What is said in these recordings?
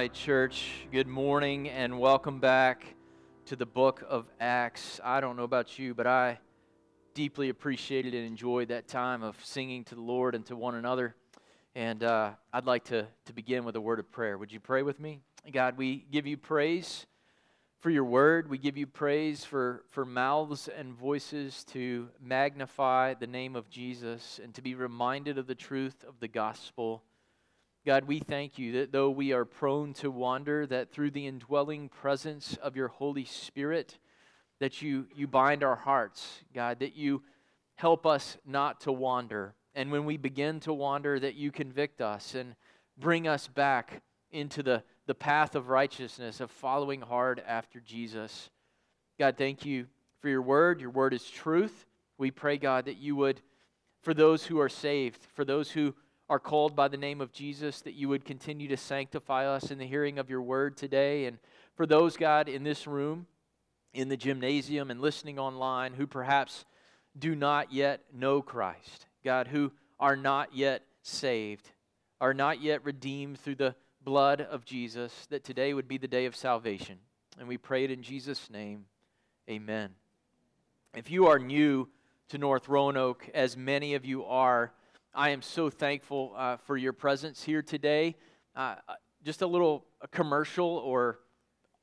Right, church, good morning and welcome back to the book of Acts. I don't know about you, but I deeply appreciated and enjoyed that time of singing to the Lord and to one another. And uh, I'd like to, to begin with a word of prayer. Would you pray with me? God, we give you praise for your word. We give you praise for, for mouths and voices to magnify the name of Jesus and to be reminded of the truth of the gospel. God, we thank you that though we are prone to wander, that through the indwelling presence of your Holy Spirit, that you, you bind our hearts, God, that you help us not to wander. And when we begin to wander, that you convict us and bring us back into the, the path of righteousness, of following hard after Jesus. God, thank you for your word. Your word is truth. We pray, God, that you would, for those who are saved, for those who are called by the name of Jesus, that you would continue to sanctify us in the hearing of your word today. And for those, God, in this room, in the gymnasium, and listening online who perhaps do not yet know Christ, God, who are not yet saved, are not yet redeemed through the blood of Jesus, that today would be the day of salvation. And we pray it in Jesus' name. Amen. If you are new to North Roanoke, as many of you are, I am so thankful uh, for your presence here today. Uh, uh just a little commercial or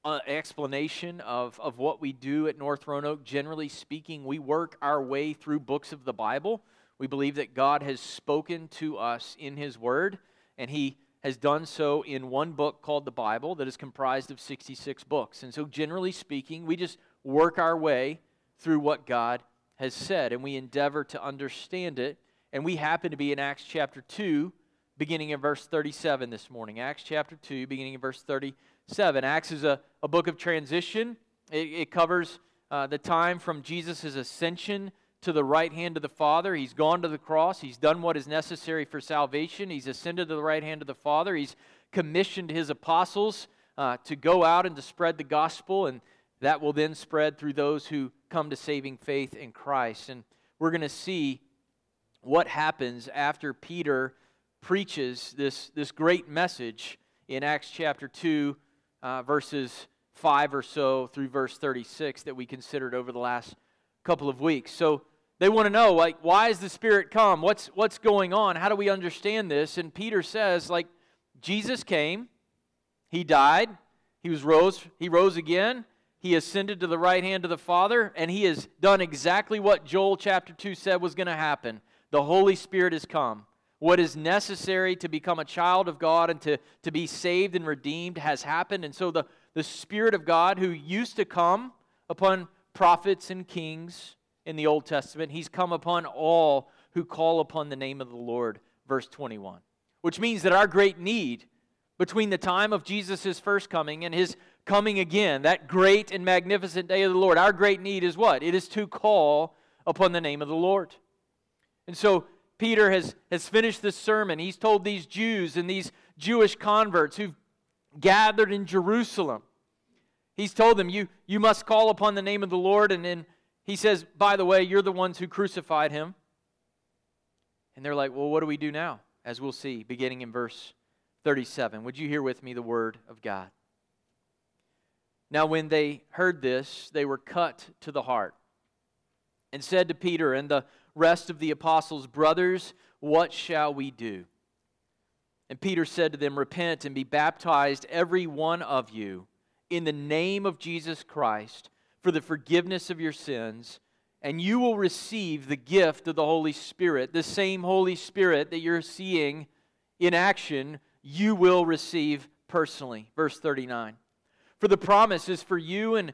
uh, explanation of, of what we do at North Roanoke. Generally speaking, we work our way through books of the Bible. We believe that God has spoken to us in His Word, and He has done so in one book called the Bible that is comprised of 66 books. And so, generally speaking, we just work our way through what God has said, and we endeavor to understand it and we happen to be in Acts chapter 2, beginning in verse 37 this morning. Acts chapter 2, beginning in verse 37. Acts is a, a book of transition, it, it covers uh, the time from Jesus' ascension to the right hand of the Father. He's gone to the cross. He's done what is necessary for salvation. He's ascended to the right hand of the Father. He's commissioned his apostles uh, to go out and to spread the gospel, and that will then spread through those who come to saving faith in Christ. And we're going to see what happens after Peter preaches this, this great message in Acts chapter 2, uh, verses 5 or so through verse 36 that we considered over the last couple of weeks. So they want to know, like, why has the Spirit come? What's, what's going on? How do we understand this? And Peter says, like, Jesus came, he died, he was rose, he rose again, he ascended to the right hand of the Father, and he has done exactly what Joel chapter 2 said was going to happen the Holy Spirit has come. What is necessary to become a child of God and to, to be saved and redeemed has happened. And so the, the Spirit of God, who used to come upon prophets and kings in the Old Testament, he's come upon all who call upon the name of the Lord, verse 21. Which means that our great need between the time of Jesus' first coming and his coming again, that great and magnificent day of the Lord, our great need is what? It is to call upon the name of the Lord. And so Peter has, has finished this sermon. He's told these Jews and these Jewish converts who've gathered in Jerusalem, he's told them, you, you must call upon the name of the Lord. And then he says, By the way, you're the ones who crucified him. And they're like, Well, what do we do now? As we'll see, beginning in verse 37. Would you hear with me the word of God? Now, when they heard this, they were cut to the heart and said to Peter and the rest of the apostles, Brothers, what shall we do? And Peter said to them, Repent and be baptized, every one of you, in the name of Jesus Christ, for the forgiveness of your sins, and you will receive the gift of the Holy Spirit. The same Holy Spirit that you're seeing in action, you will receive personally. Verse 39. For the promise is for you and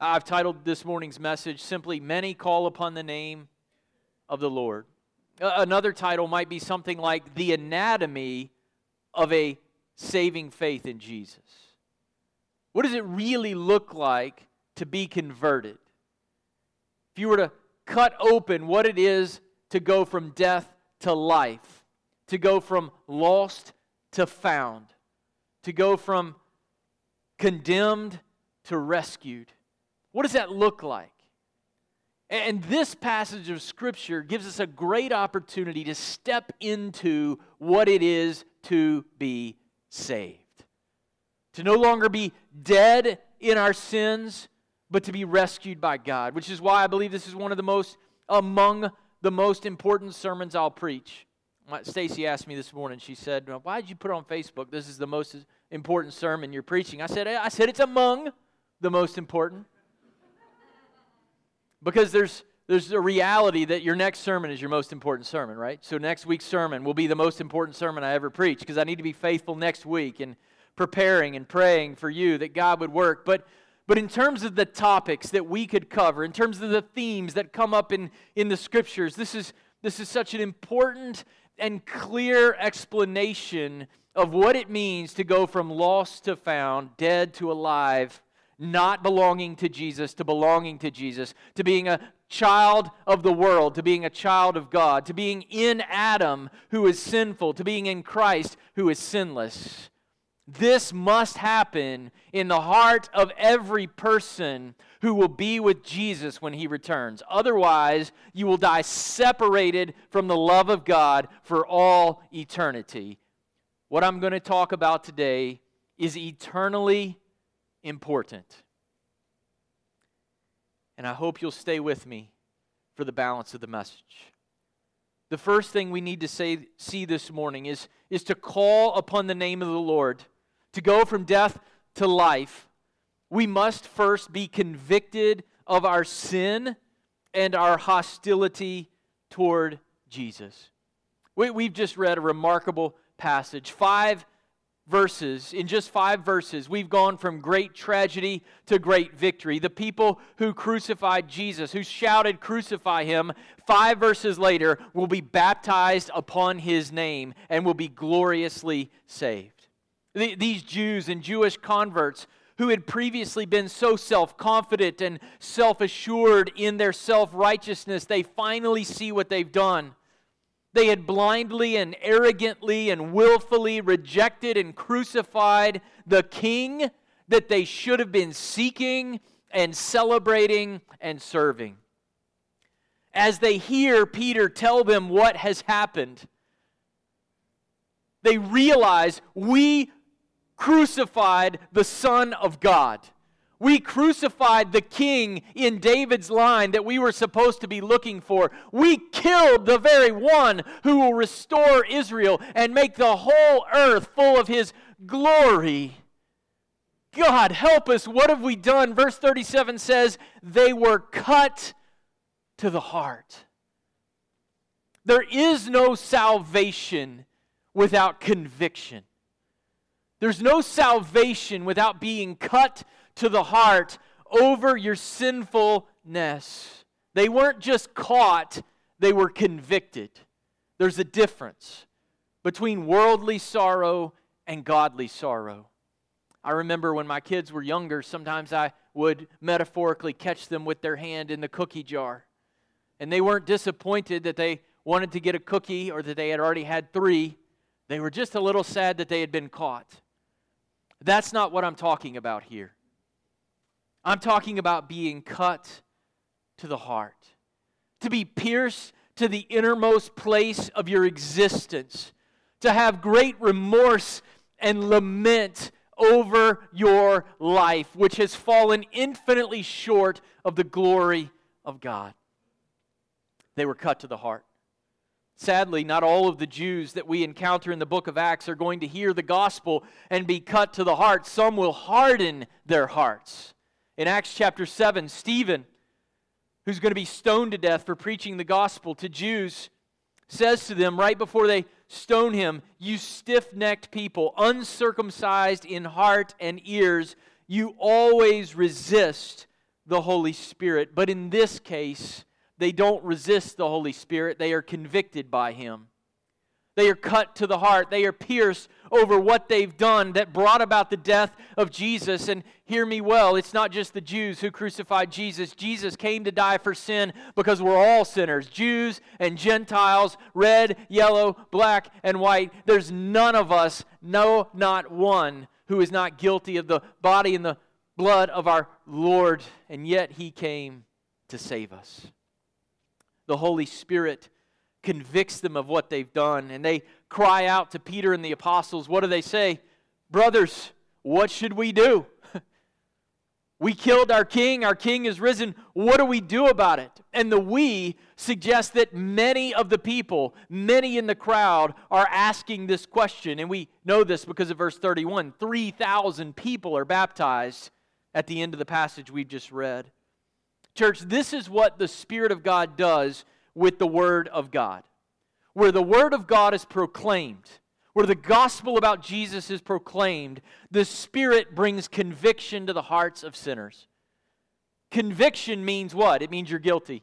I've titled this morning's message simply Many Call Upon the Name of the Lord. Another title might be something like The Anatomy of a Saving Faith in Jesus. What does it really look like to be converted? If you were to cut open what it is to go from death to life, to go from lost to found, to go from condemned to rescued, what does that look like? And this passage of Scripture gives us a great opportunity to step into what it is to be saved. To no longer be dead in our sins, but to be rescued by God, which is why I believe this is one of the most, among the most important sermons I'll preach. Stacy asked me this morning, she said, Why did you put on Facebook? This is the most important sermon you're preaching. I said, I said it's among the most important. Because there's there's a reality that your next sermon is your most important sermon, right? So next week's sermon will be the most important sermon I ever preach because I need to be faithful next week and preparing and praying for you that God would work. But but in terms of the topics that we could cover, in terms of the themes that come up in, in the scriptures, this is this is such an important and clear explanation of what it means to go from lost to found, dead to alive, not belonging to Jesus to belonging to Jesus, to being a child of the world, to being a child of God, to being in Adam who is sinful, to being in Christ who is sinless. This must happen in the heart of every person who will be with Jesus when he returns. Otherwise, you will die separated from the love of God for all eternity. What I'm going to talk about today is eternally important. And I hope you'll stay with me for the balance of the message. The first thing we need to say, see this morning is, is to call upon the name of the Lord. To go from death to life, we must first be convicted of our sin and our hostility toward Jesus. We, we've just read a remarkable passage. Five verses, in just five verses, we've gone from great tragedy to great victory. The people who crucified Jesus, who shouted, Crucify him, five verses later will be baptized upon his name and will be gloriously saved. These Jews and Jewish converts who had previously been so self confident and self assured in their self righteousness, they finally see what they've done. They had blindly and arrogantly and willfully rejected and crucified the king that they should have been seeking and celebrating and serving. As they hear Peter tell them what has happened, they realize we crucified the Son of God. We crucified the king in David's line that we were supposed to be looking for. We killed the very one who will restore Israel and make the whole earth full of his glory. God, help us. What have we done? Verse 37 says, They were cut to the heart. There is no salvation without conviction. There's no salvation without being cut to the heart over your sinfulness. They weren't just caught, they were convicted. There's a difference between worldly sorrow and godly sorrow. I remember when my kids were younger, sometimes I would metaphorically catch them with their hand in the cookie jar. And they weren't disappointed that they wanted to get a cookie or that they had already had three. They were just a little sad that they had been caught. That's not what I'm talking about here. I'm talking about being cut to the heart, to be pierced to the innermost place of your existence, to have great remorse and lament over your life, which has fallen infinitely short of the glory of God. They were cut to the heart. Sadly, not all of the Jews that we encounter in the book of Acts are going to hear the gospel and be cut to the heart. Some will harden their hearts. In Acts chapter 7, Stephen, who's going to be stoned to death for preaching the gospel to Jews, says to them right before they stone him, You stiff necked people, uncircumcised in heart and ears, you always resist the Holy Spirit. But in this case, they don't resist the Holy Spirit, they are convicted by Him. They are cut to the heart. They are pierced over what they've done that brought about the death of Jesus. And hear me well, it's not just the Jews who crucified Jesus. Jesus came to die for sin because we're all sinners Jews and Gentiles, red, yellow, black, and white. There's none of us, no, not one, who is not guilty of the body and the blood of our Lord. And yet he came to save us the Holy Spirit convicts them of what they've done. And they cry out to Peter and the apostles. What do they say? Brothers, what should we do? we killed our king. Our king is risen. What do we do about it? And the we suggests that many of the people, many in the crowd, are asking this question. And we know this because of verse 31. 3,000 people are baptized at the end of the passage we've just read. Church, this is what the Spirit of God does with the Word of God. Where the Word of God is proclaimed, where the gospel about Jesus is proclaimed, the Spirit brings conviction to the hearts of sinners. Conviction means what? It means you're guilty.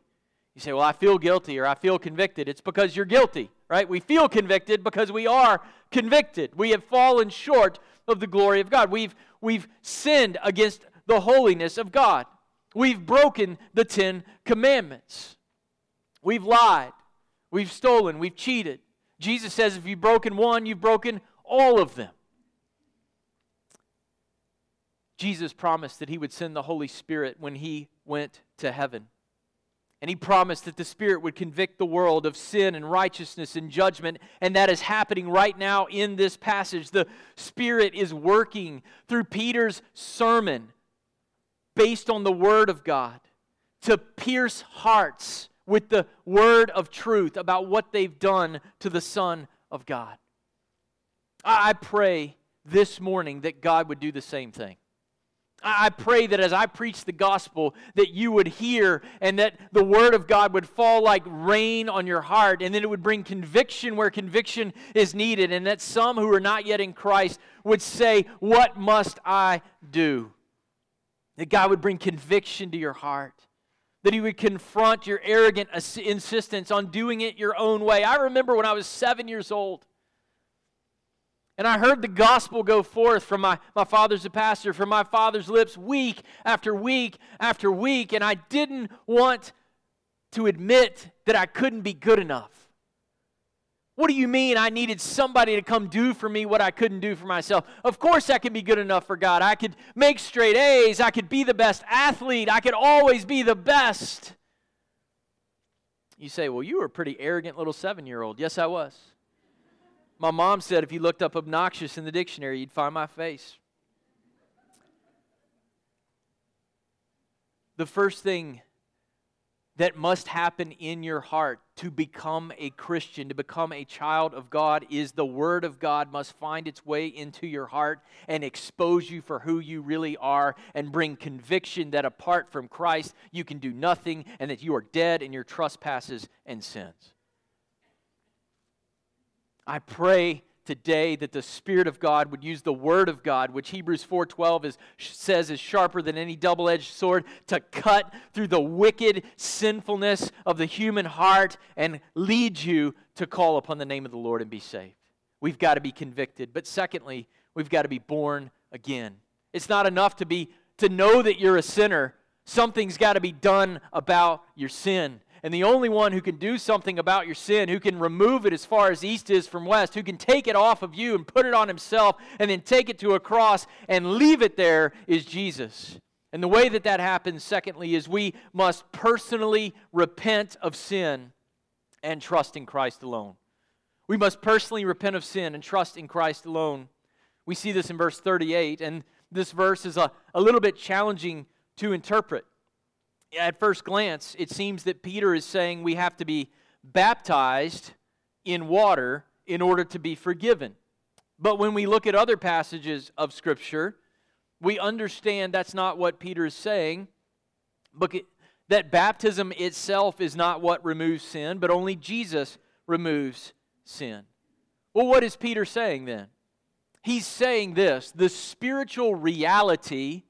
You say, Well, I feel guilty or I feel convicted. It's because you're guilty, right? We feel convicted because we are convicted. We have fallen short of the glory of God. We've, we've sinned against the holiness of God. We've broken the Ten Commandments. We've lied. We've stolen. We've cheated. Jesus says if you've broken one, you've broken all of them. Jesus promised that he would send the Holy Spirit when he went to heaven. And he promised that the Spirit would convict the world of sin and righteousness and judgment. And that is happening right now in this passage. The Spirit is working through Peter's sermon based on the Word of God to pierce hearts with the word of truth about what they've done to the Son of God. I pray this morning that God would do the same thing. I pray that as I preach the gospel, that you would hear and that the word of God would fall like rain on your heart and that it would bring conviction where conviction is needed and that some who are not yet in Christ would say, What must I do? That God would bring conviction to your heart. That He would confront your arrogant insistence on doing it your own way. I remember when I was seven years old. And I heard the gospel go forth from my, my father's a pastor, from my father's lips, week after week after week. And I didn't want to admit that I couldn't be good enough. What do you mean I needed somebody to come do for me what I couldn't do for myself? Of course, I could be good enough for God. I could make straight A's. I could be the best athlete. I could always be the best. You say, Well, you were a pretty arrogant little seven year old. Yes, I was. My mom said if you looked up obnoxious in the dictionary, you'd find my face. The first thing that must happen in your heart to become a Christian, to become a child of God, is the Word of God must find its way into your heart and expose you for who you really are and bring conviction that apart from Christ you can do nothing and that you are dead in your trespasses and sins. I pray today that the spirit of god would use the word of god which hebrews 4.12 is, says is sharper than any double-edged sword to cut through the wicked sinfulness of the human heart and lead you to call upon the name of the lord and be saved. We've got to be convicted. But secondly we've got to be born again. It's not enough to be to know that you're a sinner. Something's got to be done about your sin and the only one who can do something about your sin, who can remove it as far as east is from west, who can take it off of you and put it on himself and then take it to a cross and leave it there is Jesus. And the way that that happens, secondly, is we must personally repent of sin and trust in Christ alone. We must personally repent of sin and trust in Christ alone. We see this in verse 38, and this verse is a, a little bit challenging to interpret at first glance, it seems that Peter is saying we have to be baptized in water in order to be forgiven. But when we look at other passages of Scripture, we understand that's not what Peter is saying, but that baptism itself is not what removes sin, but only Jesus removes sin. Well, what is Peter saying then? He's saying this the spiritual reality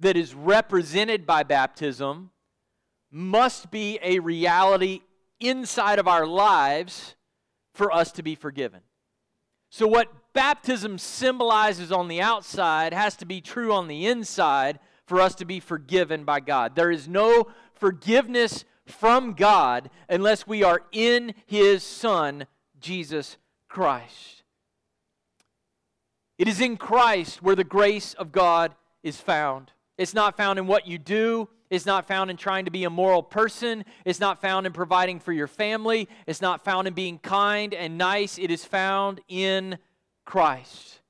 that is represented by baptism must be a reality inside of our lives for us to be forgiven. So, what baptism symbolizes on the outside has to be true on the inside for us to be forgiven by God. There is no forgiveness from God unless we are in His Son, Jesus Christ. It is in Christ where the grace of God is found. It's not found in what you do. It's not found in trying to be a moral person. It's not found in providing for your family. It's not found in being kind and nice. It is found in Christ.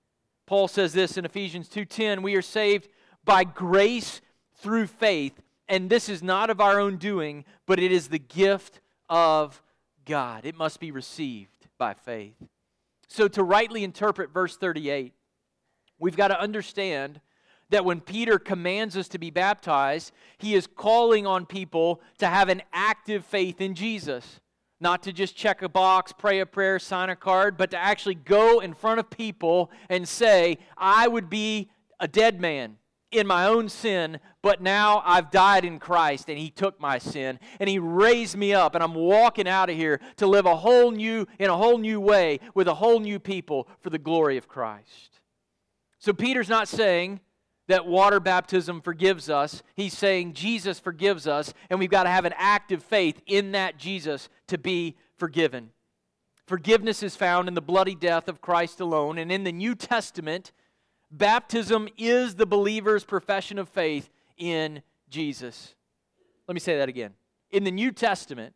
Paul says this in Ephesians 2:10, we are saved by grace through faith, and this is not of our own doing, but it is the gift of God. It must be received by faith. So to rightly interpret verse 38, we've got to understand that when Peter commands us to be baptized, he is calling on people to have an active faith in Jesus. Not to just check a box, pray a prayer, sign a card, but to actually go in front of people and say, I would be a dead man in my own sin, but now I've died in Christ and He took my sin and He raised me up and I'm walking out of here to live a whole new, in a whole new way with a whole new people for the glory of Christ. So Peter's not saying, that water baptism forgives us. He's saying Jesus forgives us, and we've got to have an active faith in that Jesus to be forgiven. Forgiveness is found in the bloody death of Christ alone, and in the New Testament, baptism is the believer's profession of faith in Jesus. Let me say that again. In the New Testament,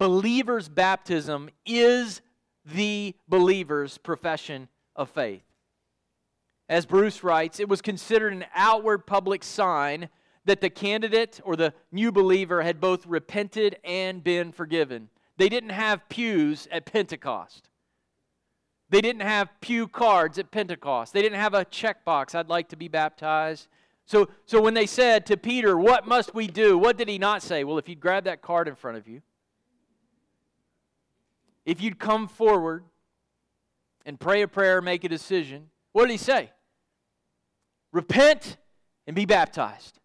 believer's baptism is the believer's profession of faith. As Bruce writes, it was considered an outward public sign that the candidate or the new believer had both repented and been forgiven. They didn't have pews at Pentecost. They didn't have pew cards at Pentecost. They didn't have a checkbox, I'd like to be baptized. So, so when they said to Peter, What must we do? What did he not say? Well, if you'd grab that card in front of you, if you'd come forward and pray a prayer, make a decision, what did he say? Repent, and be baptized.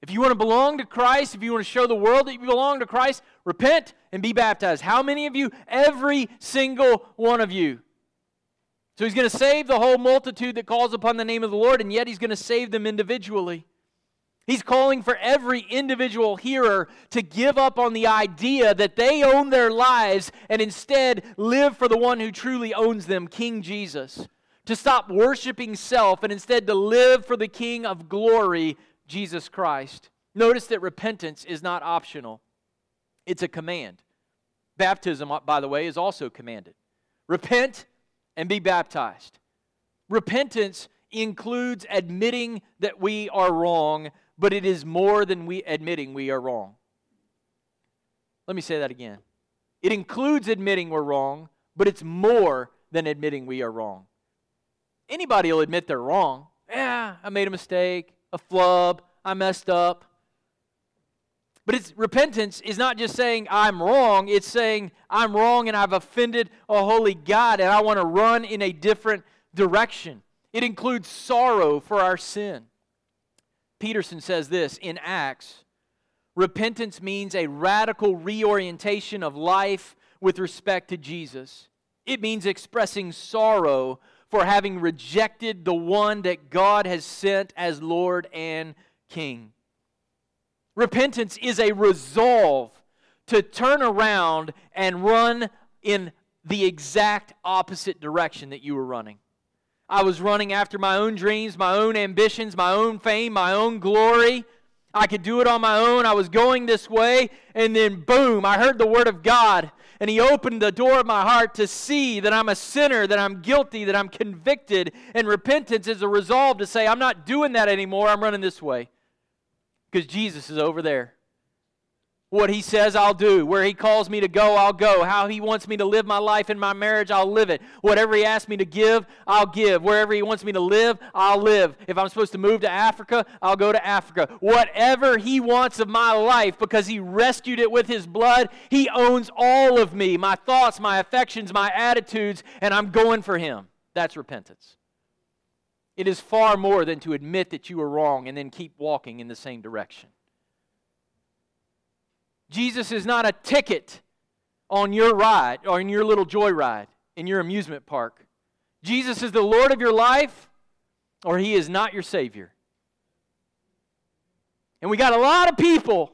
If you want to belong to Christ, if you want to show the world that you belong to Christ, repent and be baptized. How many of you? Every single one of you. So he's going to save the whole multitude that calls upon the name of the Lord, and yet he's going to save them individually. He's calling for every individual hearer to give up on the idea that they own their lives and instead live for the one who truly owns them, King Jesus to stop worshiping self and instead to live for the King of glory, Jesus Christ. Notice that repentance is not optional, it's a command. Baptism, uh, by the way, is also commanded. Repent and be baptized. Repentance includes admitting that we are wrong, but it is more than we admitting we are wrong. Let me say that again. It includes admitting we're wrong, but it's more than admitting we are wrong. Anybody will admit they're wrong. Yeah, I made a mistake, a flub, I messed up. But it's repentance is not just saying I'm wrong, it's saying I'm wrong and I've offended a holy God and I want to run in a different direction. It includes sorrow for our sin. Peterson says this in Acts repentance means a radical reorientation of life with respect to Jesus. It means expressing sorrow for having rejected the one that God has sent as Lord and King. Repentance is a resolve to turn around and run in the exact opposite direction that you were running. I was running after my own dreams, my own ambitions, my own fame, my own glory. I could do it on my own. I was going this way, and then boom, I heard the word of God and He opened the door of my heart to see that I'm a sinner, that I'm guilty, that I'm convicted. And repentance is a resolve to say, I'm not doing that anymore. I'm running this way because Jesus is over there. What he says, I'll do. Where he calls me to go, I'll go. How he wants me to live my life in my marriage, I'll live it. Whatever he asks me to give, I'll give. Wherever he wants me to live, I'll live. If I'm supposed to move to Africa, I'll go to Africa. Whatever he wants of my life, because he rescued it with his blood, he owns all of me my thoughts, my affections, my attitudes, and I'm going for him. That's repentance. It is far more than to admit that you are wrong and then keep walking in the same direction. Jesus is not a ticket on your ride or in your little joyride in your amusement park. Jesus is the Lord of your life or he is not your Savior. And we got a lot of people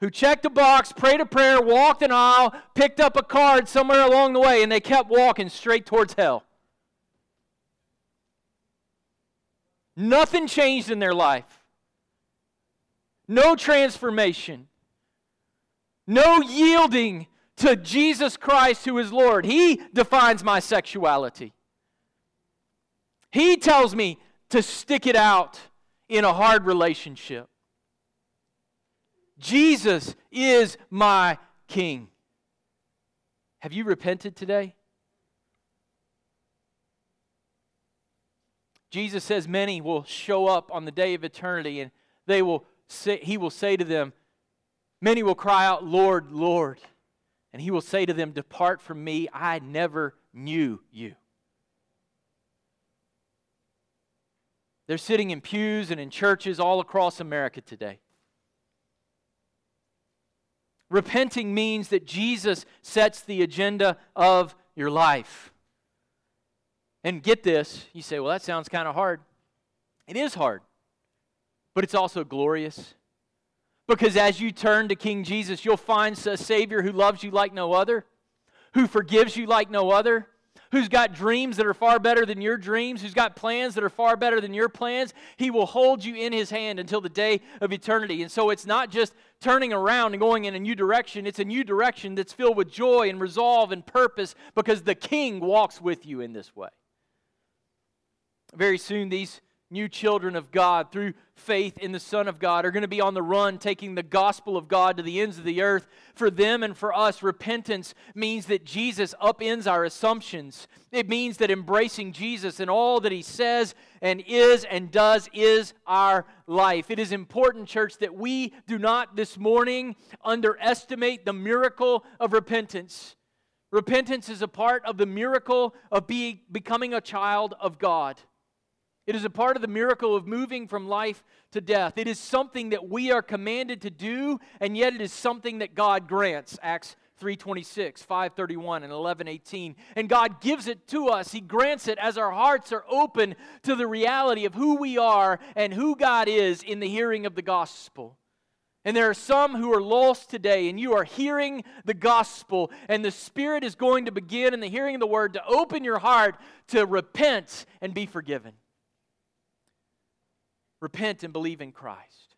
who checked a box, prayed a prayer, walked an aisle, picked up a card somewhere along the way, and they kept walking straight towards hell. Nothing changed in their life no transformation, no yielding to Jesus Christ, who is Lord. He defines my sexuality. He tells me to stick it out in a hard relationship. Jesus is my King. Have you repented today? Jesus says many will show up on the day of eternity and they will say, he will say to them, Many will cry out, Lord, Lord. And he will say to them, Depart from me, I never knew you. They're sitting in pews and in churches all across America today. Repenting means that Jesus sets the agenda of your life. And get this, you say, well, that sounds kind of hard. It is hard but it's also glorious. Because as you turn to King Jesus, you'll find a Savior who loves you like no other, who forgives you like no other, who's got dreams that are far better than your dreams, who's got plans that are far better than your plans. He will hold you in His hand until the day of eternity. And so it's not just turning around and going in a new direction, it's a new direction that's filled with joy and resolve and purpose because the King walks with you in this way. Very soon, these new children of God through faith in the Son of God are going to be on the run taking the gospel of God to the ends of the earth. For them and for us, repentance means that Jesus upends our assumptions. It means that embracing Jesus and all that he says and is and does is our life. It is important, church, that we do not this morning underestimate the miracle of repentance. Repentance is a part of the miracle of becoming a child of God. It is a part of the miracle of moving from life to death. It is something that we are commanded to do, and yet it is something that God grants. Acts 326, 531, and 1118. And God gives it to us. He grants it as our hearts are open to the reality of who we are and who God is in the hearing of the gospel. And there are some who are lost today, and you are hearing the gospel, and the Spirit is going to begin in the hearing of the word to open your heart to repent and be forgiven. Repent and believe in Christ.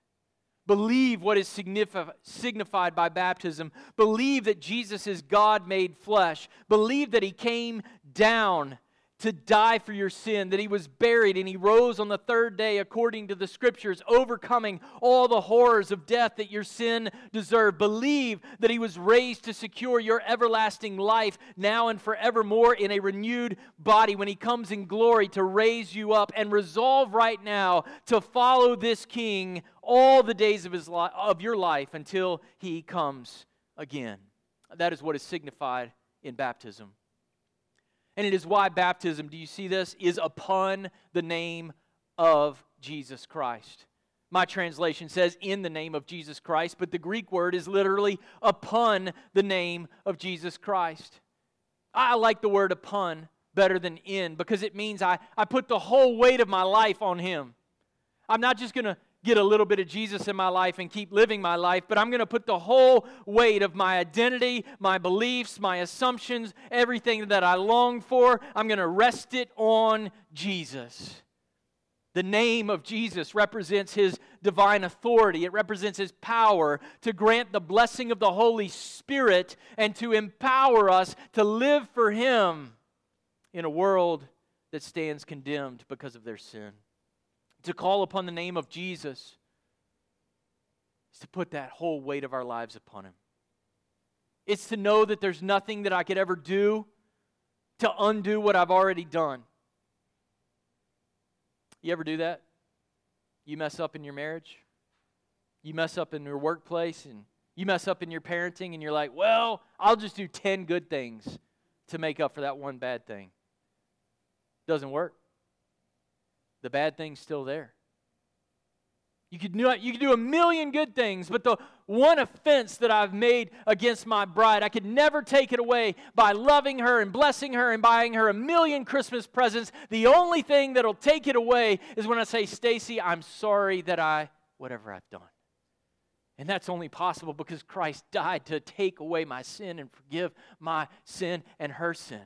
Believe what is signified by baptism. Believe that Jesus is God made flesh. Believe that He came down to die for your sin, that he was buried and he rose on the third day according to the scriptures, overcoming all the horrors of death that your sin deserved. Believe that he was raised to secure your everlasting life now and forevermore in a renewed body when he comes in glory to raise you up. And resolve right now to follow this king all the days of, his li- of your life until he comes again. That is what is signified in baptism. And it is why baptism, do you see this, is upon the name of Jesus Christ. My translation says in the name of Jesus Christ, but the Greek word is literally upon the name of Jesus Christ. I like the word upon better than in because it means I, I put the whole weight of my life on Him. I'm not just going to get a little bit of Jesus in my life and keep living my life, but I'm going to put the whole weight of my identity, my beliefs, my assumptions, everything that I long for, I'm going to rest it on Jesus. The name of Jesus represents his divine authority. It represents his power to grant the blessing of the Holy Spirit and to empower us to live for him in a world that stands condemned because of their sin to call upon the name of Jesus is to put that whole weight of our lives upon Him. It's to know that there's nothing that I could ever do to undo what I've already done. You ever do that? You mess up in your marriage? You mess up in your workplace and you mess up in your parenting and you're like, well, I'll just do 10 good things to make up for that one bad thing. Doesn't work. The bad thing's still there. You could, do, you could do a million good things, but the one offense that I've made against my bride, I could never take it away by loving her and blessing her and buying her a million Christmas presents. The only thing that'll take it away is when I say, Stacy, I'm sorry that I, whatever I've done. And that's only possible because Christ died to take away my sin and forgive my sin and her sin.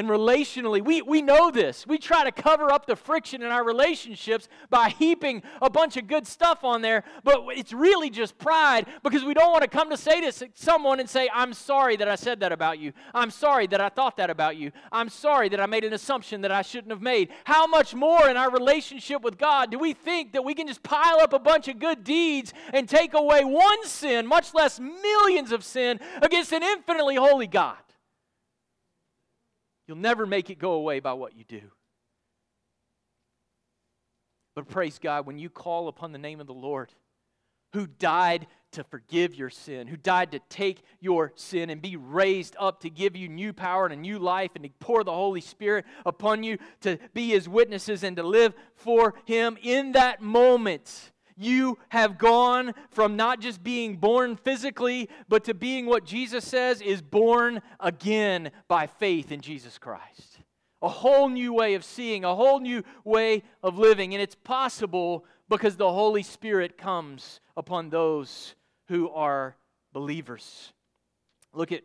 And relationally, we, we know this. We try to cover up the friction in our relationships by heaping a bunch of good stuff on there, but it's really just pride because we don't want to come to say to someone and say, I'm sorry that I said that about you. I'm sorry that I thought that about you. I'm sorry that I made an assumption that I shouldn't have made. How much more in our relationship with God do we think that we can just pile up a bunch of good deeds and take away one sin, much less millions of sin, against an infinitely holy God? You'll never make it go away by what you do. But praise God, when you call upon the name of the Lord, who died to forgive your sin, who died to take your sin and be raised up to give you new power and a new life and to pour the Holy Spirit upon you to be his witnesses and to live for him in that moment you have gone from not just being born physically, but to being what Jesus says is born again by faith in Jesus Christ. A whole new way of seeing, a whole new way of living. And it's possible because the Holy Spirit comes upon those who are believers. Look at,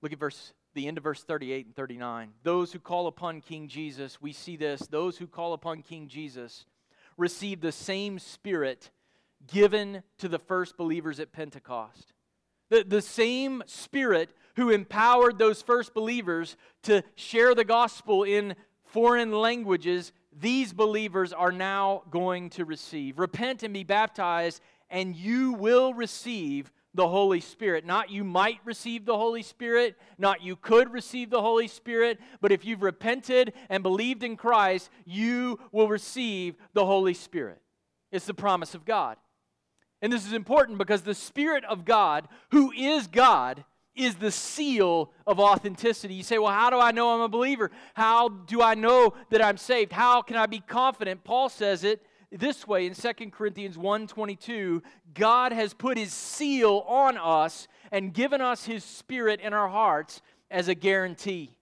look at verse the end of verse 38 and 39. Those who call upon King Jesus, we see this, those who call upon King Jesus receive the same Spirit given to the first believers at Pentecost. The, the same Spirit who empowered those first believers to share the gospel in foreign languages, these believers are now going to receive. Repent and be baptized, and you will receive the Holy Spirit. Not you might receive the Holy Spirit, not you could receive the Holy Spirit, but if you've repented and believed in Christ, you will receive the Holy Spirit. It's the promise of God. And this is important because the Spirit of God, who is God, is the seal of authenticity. You say, well, how do I know I'm a believer? How do I know that I'm saved? How can I be confident? Paul says it this way in 2 Corinthians 1:22, God has put his seal on us and given us his spirit in our hearts as a guarantee.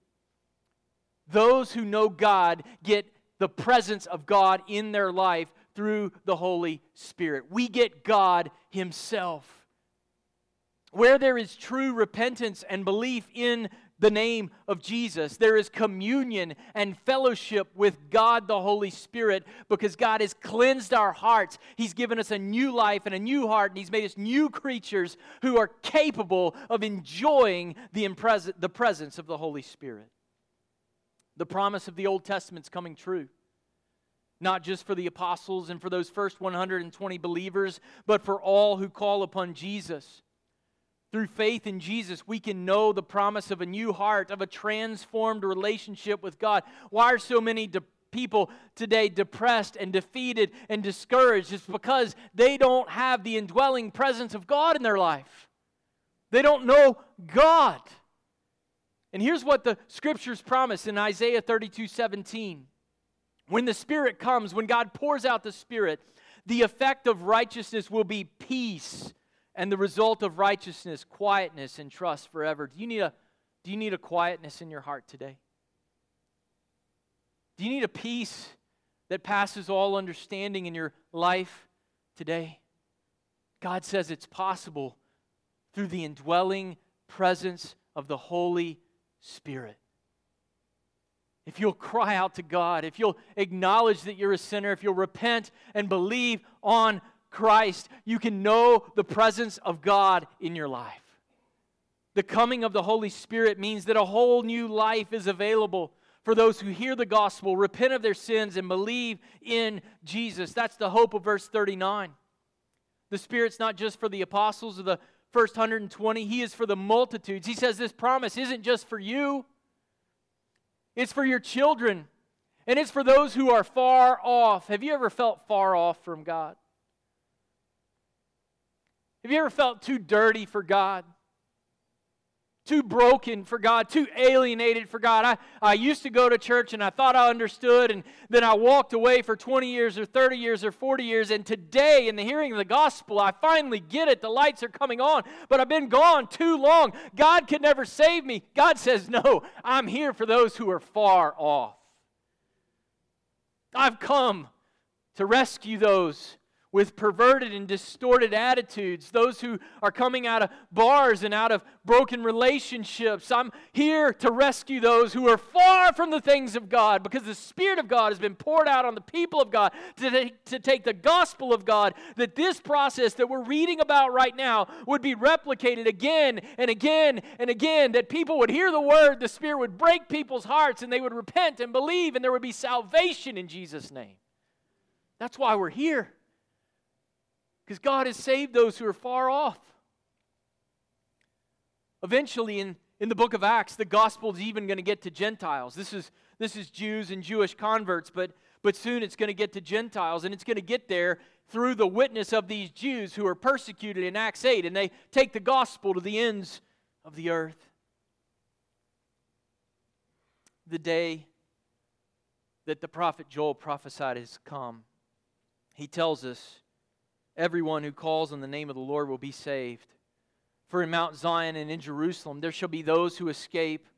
Those who know God get the presence of God in their life through the Holy Spirit. We get God himself. Where there is true repentance and belief in the name of Jesus. There is communion and fellowship with God the Holy Spirit because God has cleansed our hearts. He's given us a new life and a new heart, and He's made us new creatures who are capable of enjoying the, impres- the presence of the Holy Spirit. The promise of the Old Testament's coming true. Not just for the apostles and for those first 120 believers, but for all who call upon Jesus. Through faith in Jesus, we can know the promise of a new heart, of a transformed relationship with God. Why are so many de- people today depressed and defeated and discouraged? It's because they don't have the indwelling presence of God in their life. They don't know God. And here's what the scriptures promise in Isaiah 32 17. When the Spirit comes, when God pours out the Spirit, the effect of righteousness will be peace and the result of righteousness, quietness and trust forever. Do you need a, do you need a quietness in your heart today? Do you need a peace that passes all understanding in your life today? God says it's possible through the indwelling presence of the Holy Spirit. If you'll cry out to God, if you'll acknowledge that you're a sinner, if you'll repent and believe on Christ, you can know the presence of God in your life. The coming of the Holy Spirit means that a whole new life is available for those who hear the gospel, repent of their sins, and believe in Jesus. That's the hope of verse 39. The Spirit's not just for the apostles or the first 120, He is for the multitudes. He says this promise isn't just for you, it's for your children, and it's for those who are far off. Have you ever felt far off from God? Have you ever felt too dirty for God? too broken for God, too alienated for God. I, I used to go to church and I thought I understood, and then I walked away for 20 years or 30 years or 40 years. And today, in the hearing of the gospel, I finally get it. The lights are coming on, but I've been gone too long. God could never save me. God says, No, I'm here for those who are far off. I've come to rescue those with perverted and distorted attitudes, those who are coming out of bars and out of broken relationships. I'm here to rescue those who are far from the things of God because the Spirit of God has been poured out on the people of God to take, to take the gospel of God, that this process that we're reading about right now would be replicated again and again and again, that people would hear the word, the Spirit would break people's hearts, and they would repent and believe, and there would be salvation in Jesus' name. That's why we're here. Because God has saved those who are far off. Eventually, in, in the book of Acts, the gospel is even going to get to Gentiles. This is, this is Jews and Jewish converts, but, but soon it's going to get to Gentiles, and it's going to get there through the witness of these Jews who are persecuted in Acts 8, and they take the gospel to the ends of the earth. The day that the prophet Joel prophesied has come. He tells us Everyone who calls on the name of the Lord will be saved. For in Mount Zion and in Jerusalem there shall be those who escape,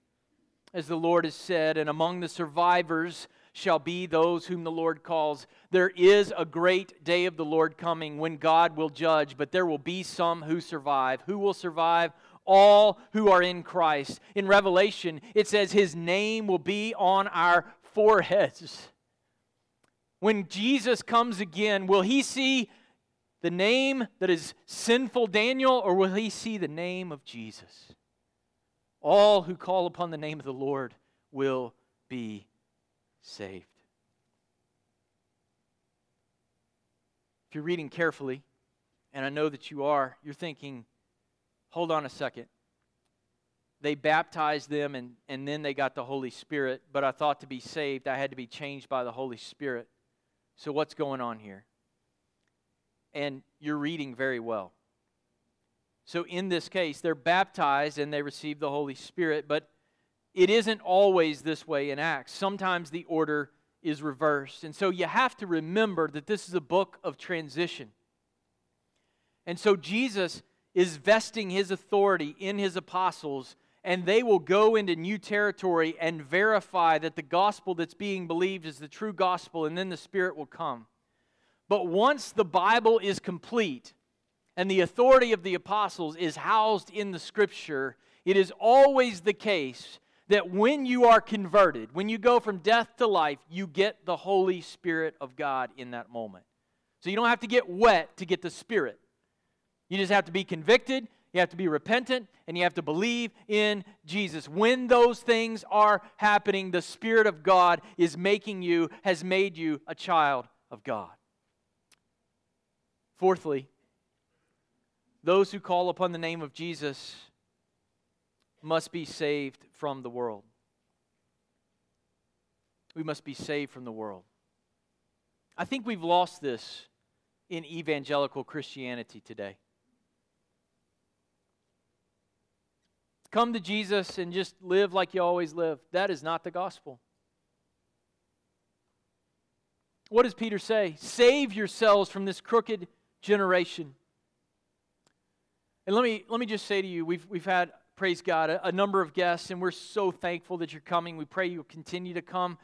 as the Lord has said, and among the survivors shall be those whom the Lord calls. There is a great day of the Lord coming when God will judge, but there will be some who survive. Who will survive? All who are in Christ. In Revelation, it says his name will be on our foreheads. When Jesus comes again, will he see the name that is sinful Daniel, or will he see the name of Jesus? All who call upon the name of the Lord will be saved. If you're reading carefully, and I know that you are, you're thinking, hold on a second. They baptized them and, and then they got the Holy Spirit, but I thought to be saved, I had to be changed by the Holy Spirit. So, what's going on here? And you're reading very well. So, in this case, they're baptized and they receive the Holy Spirit, but it isn't always this way in Acts. Sometimes the order is reversed. And so, you have to remember that this is a book of transition. And so, Jesus is vesting his authority in his apostles, and they will go into new territory and verify that the gospel that's being believed is the true gospel, and then the Spirit will come. But once the Bible is complete and the authority of the apostles is housed in the scripture, it is always the case that when you are converted, when you go from death to life, you get the Holy Spirit of God in that moment. So you don't have to get wet to get the Spirit. You just have to be convicted, you have to be repentant, and you have to believe in Jesus. When those things are happening, the Spirit of God is making you, has made you a child of God. Fourthly, those who call upon the name of Jesus must be saved from the world. We must be saved from the world. I think we've lost this in evangelical Christianity today. Come to Jesus and just live like you always live. That is not the gospel. What does Peter say? Save yourselves from this crooked generation. And let me, let me just say to you, we've, we've had, praise God, a, a number of guests, and we're so thankful that you're coming. We pray you'll continue to come.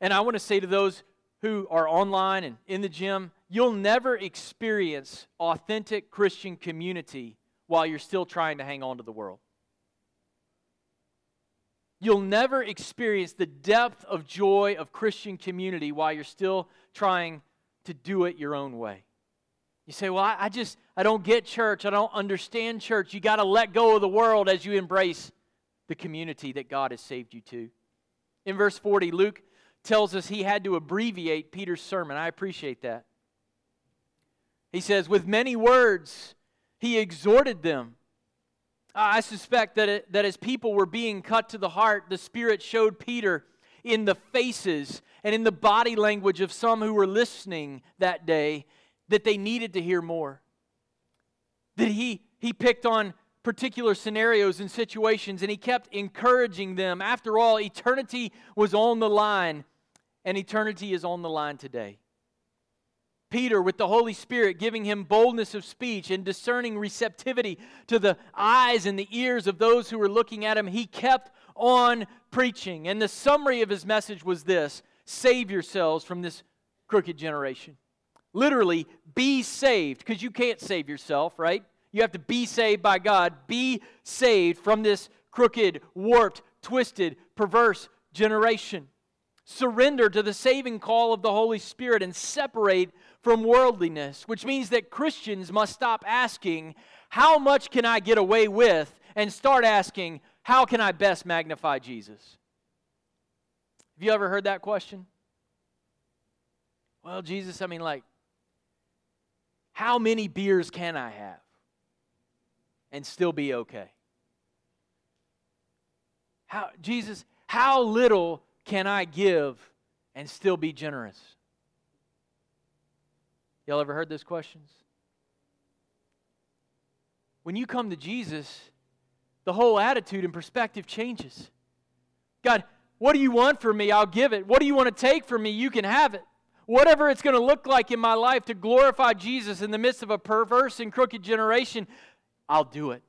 And I want to say to those who are online and in the gym, you'll never experience authentic Christian community while you're still trying to hang on to the world. You'll never experience the depth of joy of Christian community while you're still trying to do it your own way. You say, Well, I, I just, I don't get church. I don't understand church. You got to let go of the world as you embrace the community that God has saved you to. In verse 40, Luke tells us he had to abbreviate Peter's sermon. I appreciate that. He says, With many words, he exhorted them. I suspect that, it, that as people were being cut to the heart, the Spirit showed Peter in the faces and in the body language of some who were listening that day that they needed to hear more. That he, he picked on particular scenarios and situations and he kept encouraging them. After all, eternity was on the line, and eternity is on the line today. Peter, with the Holy Spirit giving him boldness of speech and discerning receptivity to the eyes and the ears of those who were looking at him, he kept on preaching. And the summary of his message was this save yourselves from this crooked generation. Literally, be saved, because you can't save yourself, right? You have to be saved by God. Be saved from this crooked, warped, twisted, perverse generation. Surrender to the saving call of the Holy Spirit and separate from worldliness, which means that Christians must stop asking, How much can I get away with? and start asking, How can I best magnify Jesus? Have you ever heard that question? Well, Jesus, I mean, like, how many beers can I have and still be okay? How, Jesus, how little can I give and still be generous? Y'all ever heard those questions? When you come to Jesus, the whole attitude and perspective changes. God, what do you want from me? I'll give it. What do you want to take from me? You can have it. Whatever it's going to look like in my life to glorify Jesus in the midst of a perverse and crooked generation, I'll do it.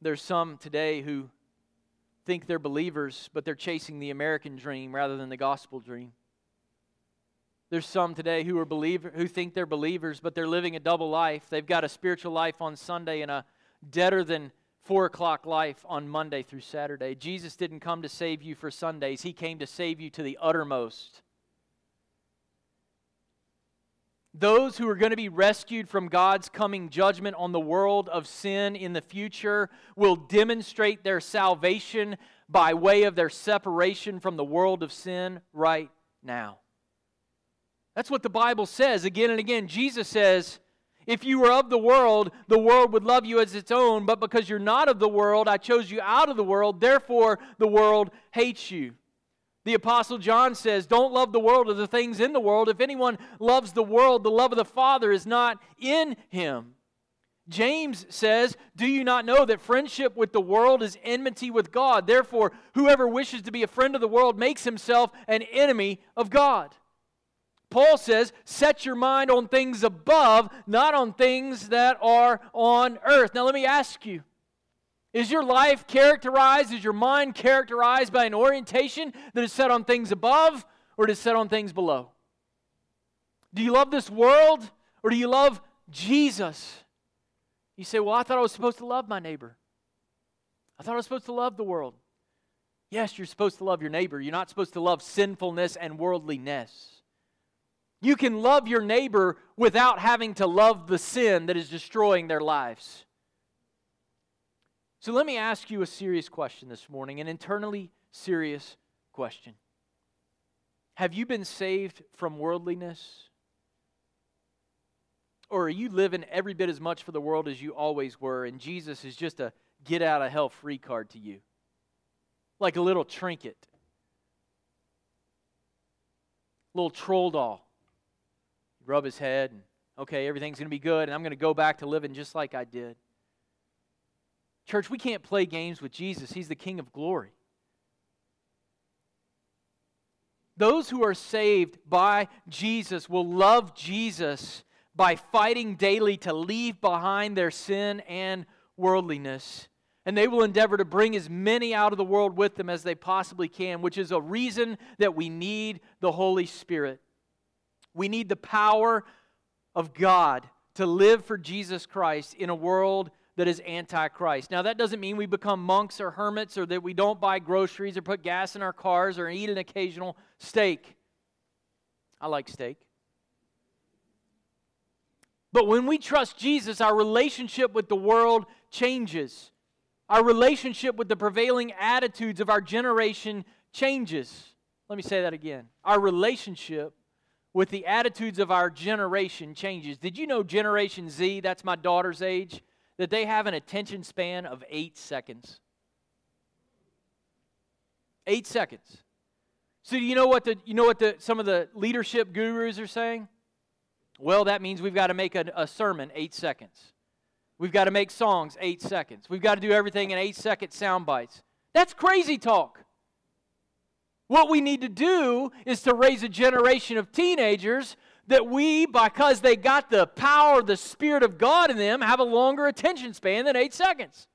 There's some today who think they're believers, but they're chasing the American dream rather than the gospel dream. There's some today who are believer who think they're believers, but they're living a double life. They've got a spiritual life on Sunday and a deader than four o'clock life on Monday through Saturday. Jesus didn't come to save you for Sundays, He came to save you to the uttermost. Those who are going to be rescued from God's coming judgment on the world of sin in the future will demonstrate their salvation by way of their separation from the world of sin right now. That's what the Bible says again and again. Jesus says, If you were of the world, the world would love you as its own, but because you're not of the world, I chose you out of the world, therefore the world hates you. The Apostle John says, Don't love the world or the things in the world. If anyone loves the world, the love of the Father is not in him. James says, Do you not know that friendship with the world is enmity with God? Therefore, whoever wishes to be a friend of the world makes himself an enemy of God. Paul says, set your mind on things above, not on things that are on earth. Now, let me ask you is your life characterized, is your mind characterized by an orientation that is set on things above or is set on things below? Do you love this world or do you love Jesus? You say, Well, I thought I was supposed to love my neighbor. I thought I was supposed to love the world. Yes, you're supposed to love your neighbor. You're not supposed to love sinfulness and worldliness. You can love your neighbor without having to love the sin that is destroying their lives. So let me ask you a serious question this morning, an internally serious question. Have you been saved from worldliness? Or are you living every bit as much for the world as you always were, and Jesus is just a get out of hell free card to you? Like a little trinket, little troll doll rub his head, and okay, everything's going to be good, and I'm going to go back to living just like I did. Church, we can't play games with Jesus. He's the King of glory. Those who are saved by Jesus will love Jesus by fighting daily to leave behind their sin and worldliness. And they will endeavor to bring as many out of the world with them as they possibly can, which is a reason that we need the Holy Spirit. We need the power of God to live for Jesus Christ in a world that is anti-Christ. Now that doesn't mean we become monks or hermits or that we don't buy groceries or put gas in our cars or eat an occasional steak. I like steak. But when we trust Jesus, our relationship with the world changes. Our relationship with the prevailing attitudes of our generation changes. Let me say that again. Our relationship with the attitudes of our generation changes. Did you know Generation Z, that's my daughter's age, that they have an attention span of eight seconds? Eight seconds. So do you know what the you know what the some of the leadership gurus are saying? Well, that means we've got to make a, a sermon eight seconds. We've got to make songs eight seconds. We've got to do everything in eight second sound bites. That's crazy talk. What we need to do is to raise a generation of teenagers that we, because they got the power, the Spirit of God in them, have a longer attention span than eight seconds.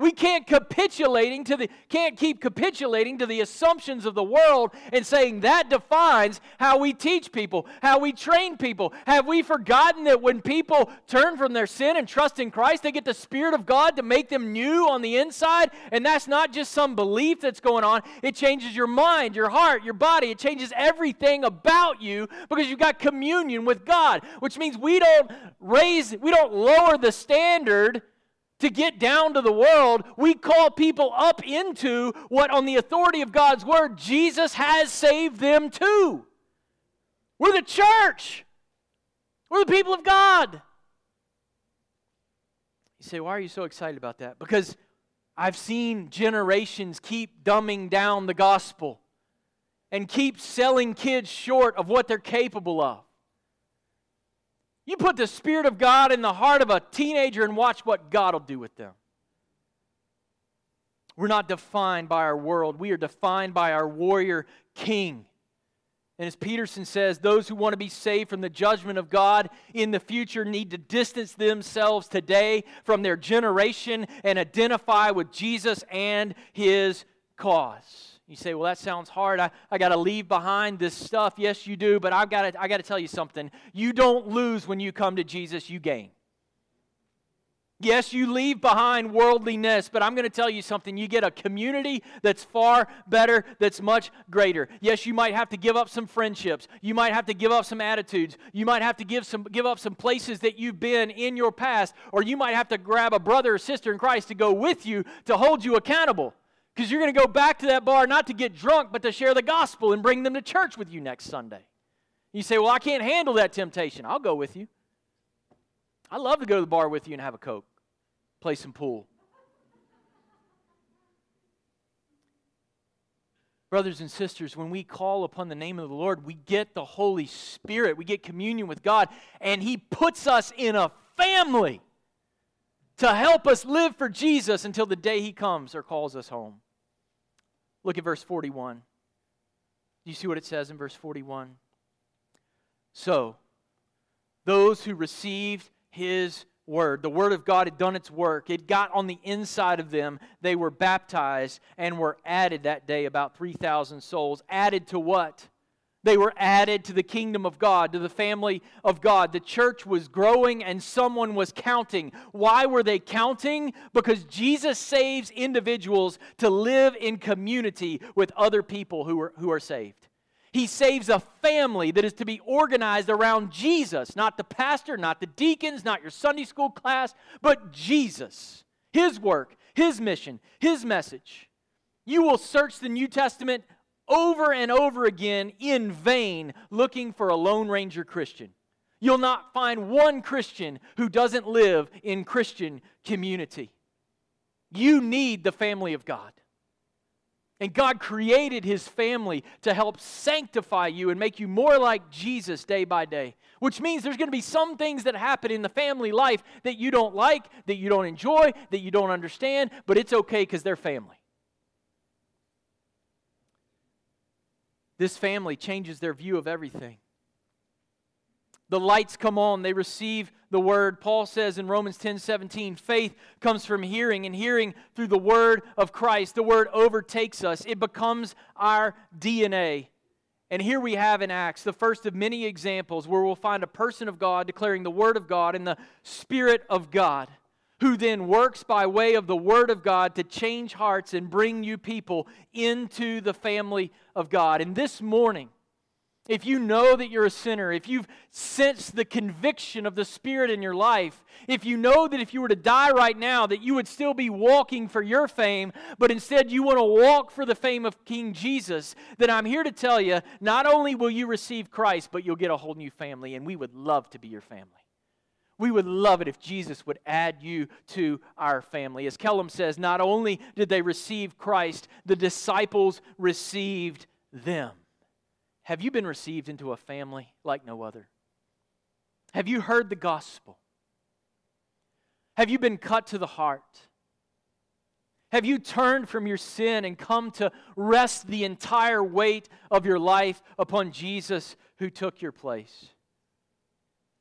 We can't capitulating to the can't keep capitulating to the assumptions of the world and saying that defines how we teach people, how we train people. Have we forgotten that when people turn from their sin and trust in Christ, they get the spirit of God to make them new on the inside, and that's not just some belief that's going on. It changes your mind, your heart, your body. It changes everything about you because you've got communion with God, which means we don't raise we don't lower the standard to get down to the world, we call people up into what, on the authority of God's word, Jesus has saved them to. We're the church, we're the people of God. You say, why are you so excited about that? Because I've seen generations keep dumbing down the gospel and keep selling kids short of what they're capable of. You put the Spirit of God in the heart of a teenager and watch what God will do with them. We're not defined by our world, we are defined by our warrior king. And as Peterson says, those who want to be saved from the judgment of God in the future need to distance themselves today from their generation and identify with Jesus and his cause. You say, well, that sounds hard. I, I got to leave behind this stuff. Yes, you do, but I've got to, I got to tell you something. You don't lose when you come to Jesus, you gain. Yes, you leave behind worldliness, but I'm going to tell you something. You get a community that's far better, that's much greater. Yes, you might have to give up some friendships. You might have to give up some attitudes. You might have to give, some, give up some places that you've been in your past, or you might have to grab a brother or sister in Christ to go with you to hold you accountable. Because you're going to go back to that bar not to get drunk, but to share the gospel and bring them to church with you next Sunday. You say, Well, I can't handle that temptation. I'll go with you. I love to go to the bar with you and have a Coke, play some pool. Brothers and sisters, when we call upon the name of the Lord, we get the Holy Spirit, we get communion with God, and He puts us in a family to help us live for Jesus until the day He comes or calls us home. Look at verse 41. Do you see what it says in verse 41? So, those who received his word, the word of God had done its work. It got on the inside of them. They were baptized and were added that day, about 3,000 souls. Added to what? They were added to the kingdom of God, to the family of God. The church was growing and someone was counting. Why were they counting? Because Jesus saves individuals to live in community with other people who are, who are saved. He saves a family that is to be organized around Jesus, not the pastor, not the deacons, not your Sunday school class, but Jesus. His work, His mission, His message. You will search the New Testament over and over again in vain looking for a Lone Ranger Christian. You'll not find one Christian who doesn't live in Christian community. You need the family of God. And God created his family to help sanctify you and make you more like Jesus day by day. Which means there's going to be some things that happen in the family life that you don't like, that you don't enjoy, that you don't understand, but it's okay because they're family. This family changes their view of everything. The lights come on, they receive the word. Paul says in Romans 10 17, faith comes from hearing, and hearing through the word of Christ. The word overtakes us, it becomes our DNA. And here we have in Acts the first of many examples where we'll find a person of God declaring the word of God and the Spirit of God who then works by way of the Word of God to change hearts and bring you people into the family of God. And this morning, if you know that you're a sinner, if you've sensed the conviction of the Spirit in your life, if you know that if you were to die right now, that you would still be walking for your fame, but instead you want to walk for the fame of King Jesus, then I'm here to tell you not only will you receive Christ, but you'll get a whole new family, and we would love to be your family. We would love it if Jesus would add you to our family. As Kellum says, not only did they receive Christ, the disciples received them. Have you been received into a family like no other? Have you heard the gospel? Have you been cut to the heart? Have you turned from your sin and come to rest the entire weight of your life upon Jesus who took your place?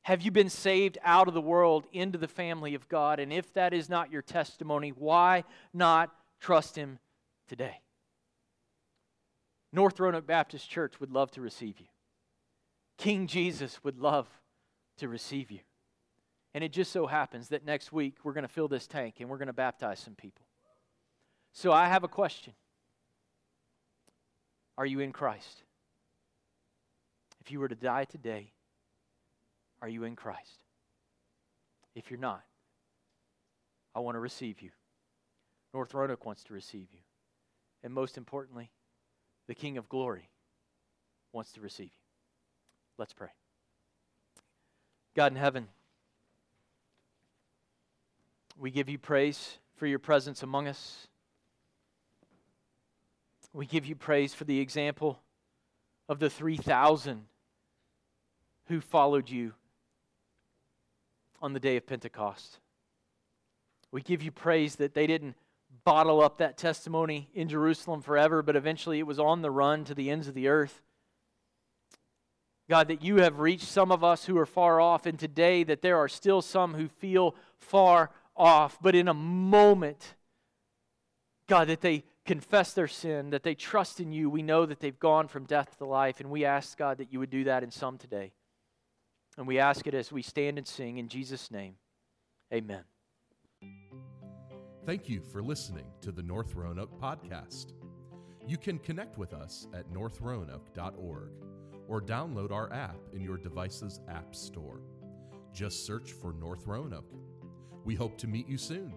Have you been saved out of the world into the family of God? And if that is not your testimony, why not trust Him today? North Roanoke Baptist Church would love to receive you. King Jesus would love to receive you. And it just so happens that next week we're going to fill this tank and we're going to baptize some people. So I have a question Are you in Christ? If you were to die today, are you in Christ? If you're not, I want to receive you. North Roanoke wants to receive you. And most importantly, the King of glory, wants to receive you. Let's pray. God in heaven, we give you praise for your presence among us. We give you praise for the example of the 3,000 who followed you on the day of Pentecost. We give you praise that they didn't bottle up that testimony in Jerusalem forever, but eventually it was on the run to the ends of the earth. God, that you have reached some of us who are far off, and today that there are still some who feel far off, but in a moment, God, that they confess their sin, that they trust in you. We know that they've gone from death to life, and we ask, God, that you would do that in some today. And we ask it as we stand and sing in Jesus' name. Amen. Thank you for listening to the North Roanoke podcast. You can connect with us at northroanoke.org or download our app in your device's app store. Just search for North Roanoke. We hope to meet you soon.